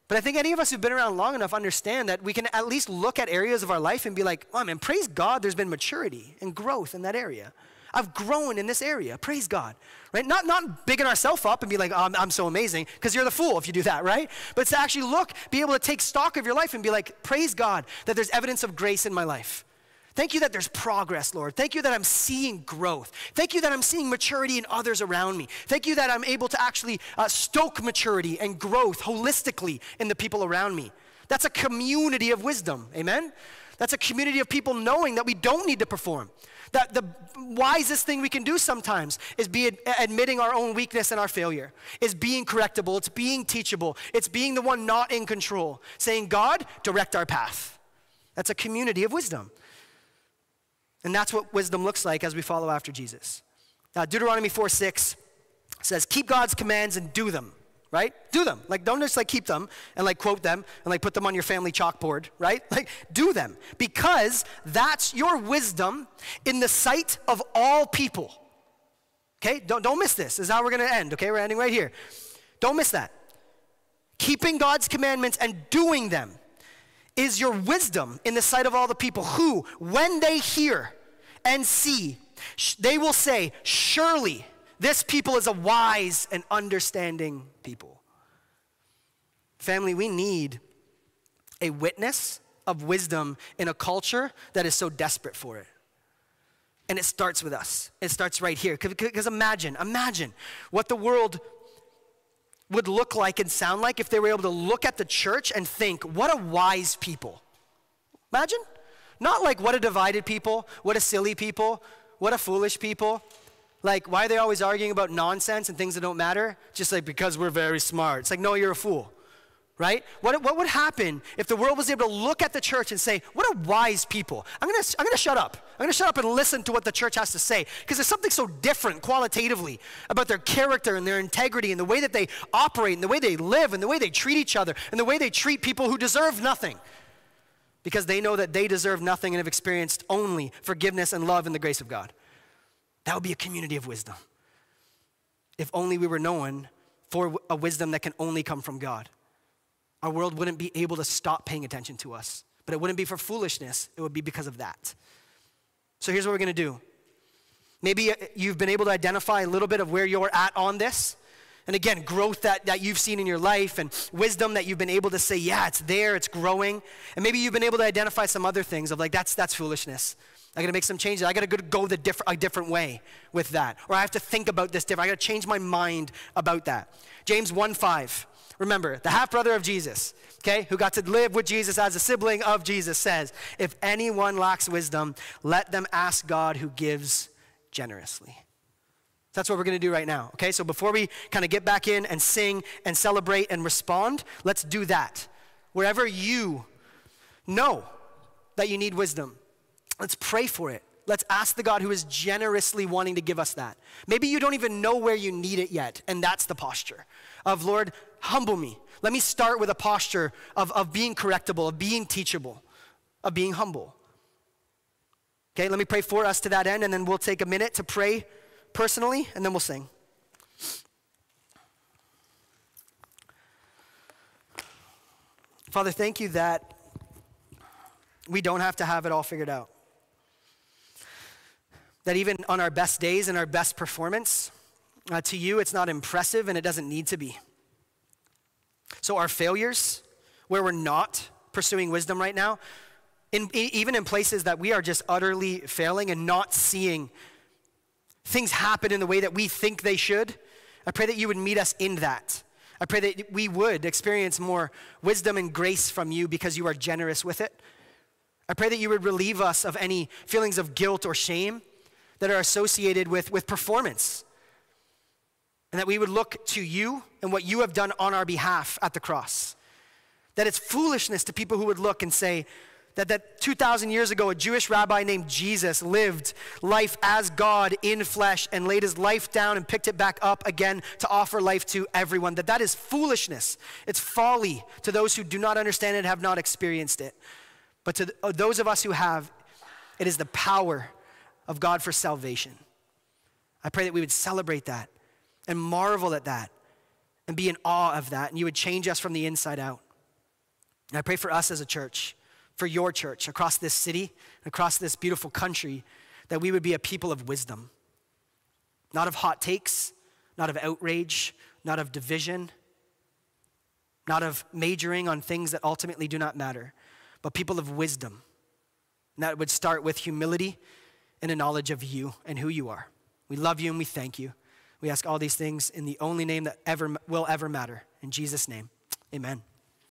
But I think any of us who've been around long enough understand that we can at least look at areas of our life and be like, oh man, praise God, there's been maturity and growth in that area. I've grown in this area. Praise God. Right? Not, not bigging ourselves up and be like, oh, I'm, I'm so amazing, because you're the fool if you do that, right? But to actually look, be able to take stock of your life and be like, praise God that there's evidence of grace in my life. Thank you that there's progress, Lord. Thank you that I'm seeing growth. Thank you that I'm seeing maturity in others around me. Thank you that I'm able to actually uh, stoke maturity and growth holistically in the people around me. That's a community of wisdom. Amen? That's a community of people knowing that we don't need to perform. That the wisest thing we can do sometimes is be ad- admitting our own weakness and our failure, is being correctable, it's being teachable, it's being the one not in control, saying, God, direct our path. That's a community of wisdom. And that's what wisdom looks like as we follow after Jesus. Now, Deuteronomy 4 6 says, Keep God's commands and do them. right? Do them. Like, don't just like keep them and like quote them and like put them on your family chalkboard, right? Like, do them because that's your wisdom in the sight of all people. Okay? Don't, don't miss this. This is how we're going to end. Okay? We're ending right here. Don't miss that. Keeping God's commandments and doing them is your wisdom in the sight of all the people who, when they hear and see, they will say, Surely this people is a wise and understanding people. Family, we need a witness of wisdom in a culture that is so desperate for it. And it starts with us. It starts right here. Because imagine, imagine what the world would look like and sound like if they were able to look at the church and think, what a wise people. Imagine? Not like what a divided people, what a silly people, what a foolish people. Like, why are they always arguing about nonsense and things that don't matter? Just like because we're very smart. It's like, no, you're a fool. Right? What, what would happen if the world was able to look at the church and say, what a wise people? I'm gonna, I'm gonna shut up. I'm gonna shut up and listen to what the church has to say. Because there's something so different qualitatively about their character and their integrity and the way that they operate and the way they live and the way they treat each other and the way they treat people who deserve nothing. Because they know that they deserve nothing and have experienced only forgiveness and love and the grace of God. That would be a community of wisdom. If only we were known for a wisdom that can only come from God. Our world wouldn't be able to stop paying attention to us. But it wouldn't be for foolishness, it would be because of that. So here's what we're gonna do. Maybe you've been able to identify a little bit of where you're at on this. And again, growth that, that you've seen in your life and wisdom that you've been able to say, yeah, it's there, it's growing. And maybe you've been able to identify some other things of like, that's, that's foolishness. I gotta make some changes. I gotta go the diff- a different way with that. Or I have to think about this different. I gotta change my mind about that. James 1 5. Remember, the half brother of Jesus, okay, who got to live with Jesus as a sibling of Jesus, says, If anyone lacks wisdom, let them ask God who gives generously. That's what we're going to do right now. Okay, so before we kind of get back in and sing and celebrate and respond, let's do that. Wherever you know that you need wisdom, Let's pray for it. Let's ask the God who is generously wanting to give us that. Maybe you don't even know where you need it yet, and that's the posture of Lord, humble me. Let me start with a posture of, of being correctable, of being teachable, of being humble. Okay, let me pray for us to that end, and then we'll take a minute to pray personally, and then we'll sing. Father, thank you that we don't have to have it all figured out. That even on our best days and our best performance, uh, to you it's not impressive and it doesn't need to be. So, our failures, where we're not pursuing wisdom right now, in, even in places that we are just utterly failing and not seeing things happen in the way that we think they should, I pray that you would meet us in that. I pray that we would experience more wisdom and grace from you because you are generous with it. I pray that you would relieve us of any feelings of guilt or shame that are associated with, with performance. And that we would look to you and what you have done on our behalf at the cross. That it's foolishness to people who would look and say that, that 2,000 years ago, a Jewish rabbi named Jesus lived life as God in flesh and laid his life down and picked it back up again to offer life to everyone. That that is foolishness. It's folly to those who do not understand it and have not experienced it. But to uh, those of us who have, it is the power of God for salvation. I pray that we would celebrate that and marvel at that and be in awe of that, and you would change us from the inside out. And I pray for us as a church, for your church across this city, across this beautiful country, that we would be a people of wisdom, not of hot takes, not of outrage, not of division, not of majoring on things that ultimately do not matter, but people of wisdom. And that would start with humility and a knowledge of you and who you are. We love you and we thank you. We ask all these things in the only name that ever will ever matter. In Jesus' name, amen.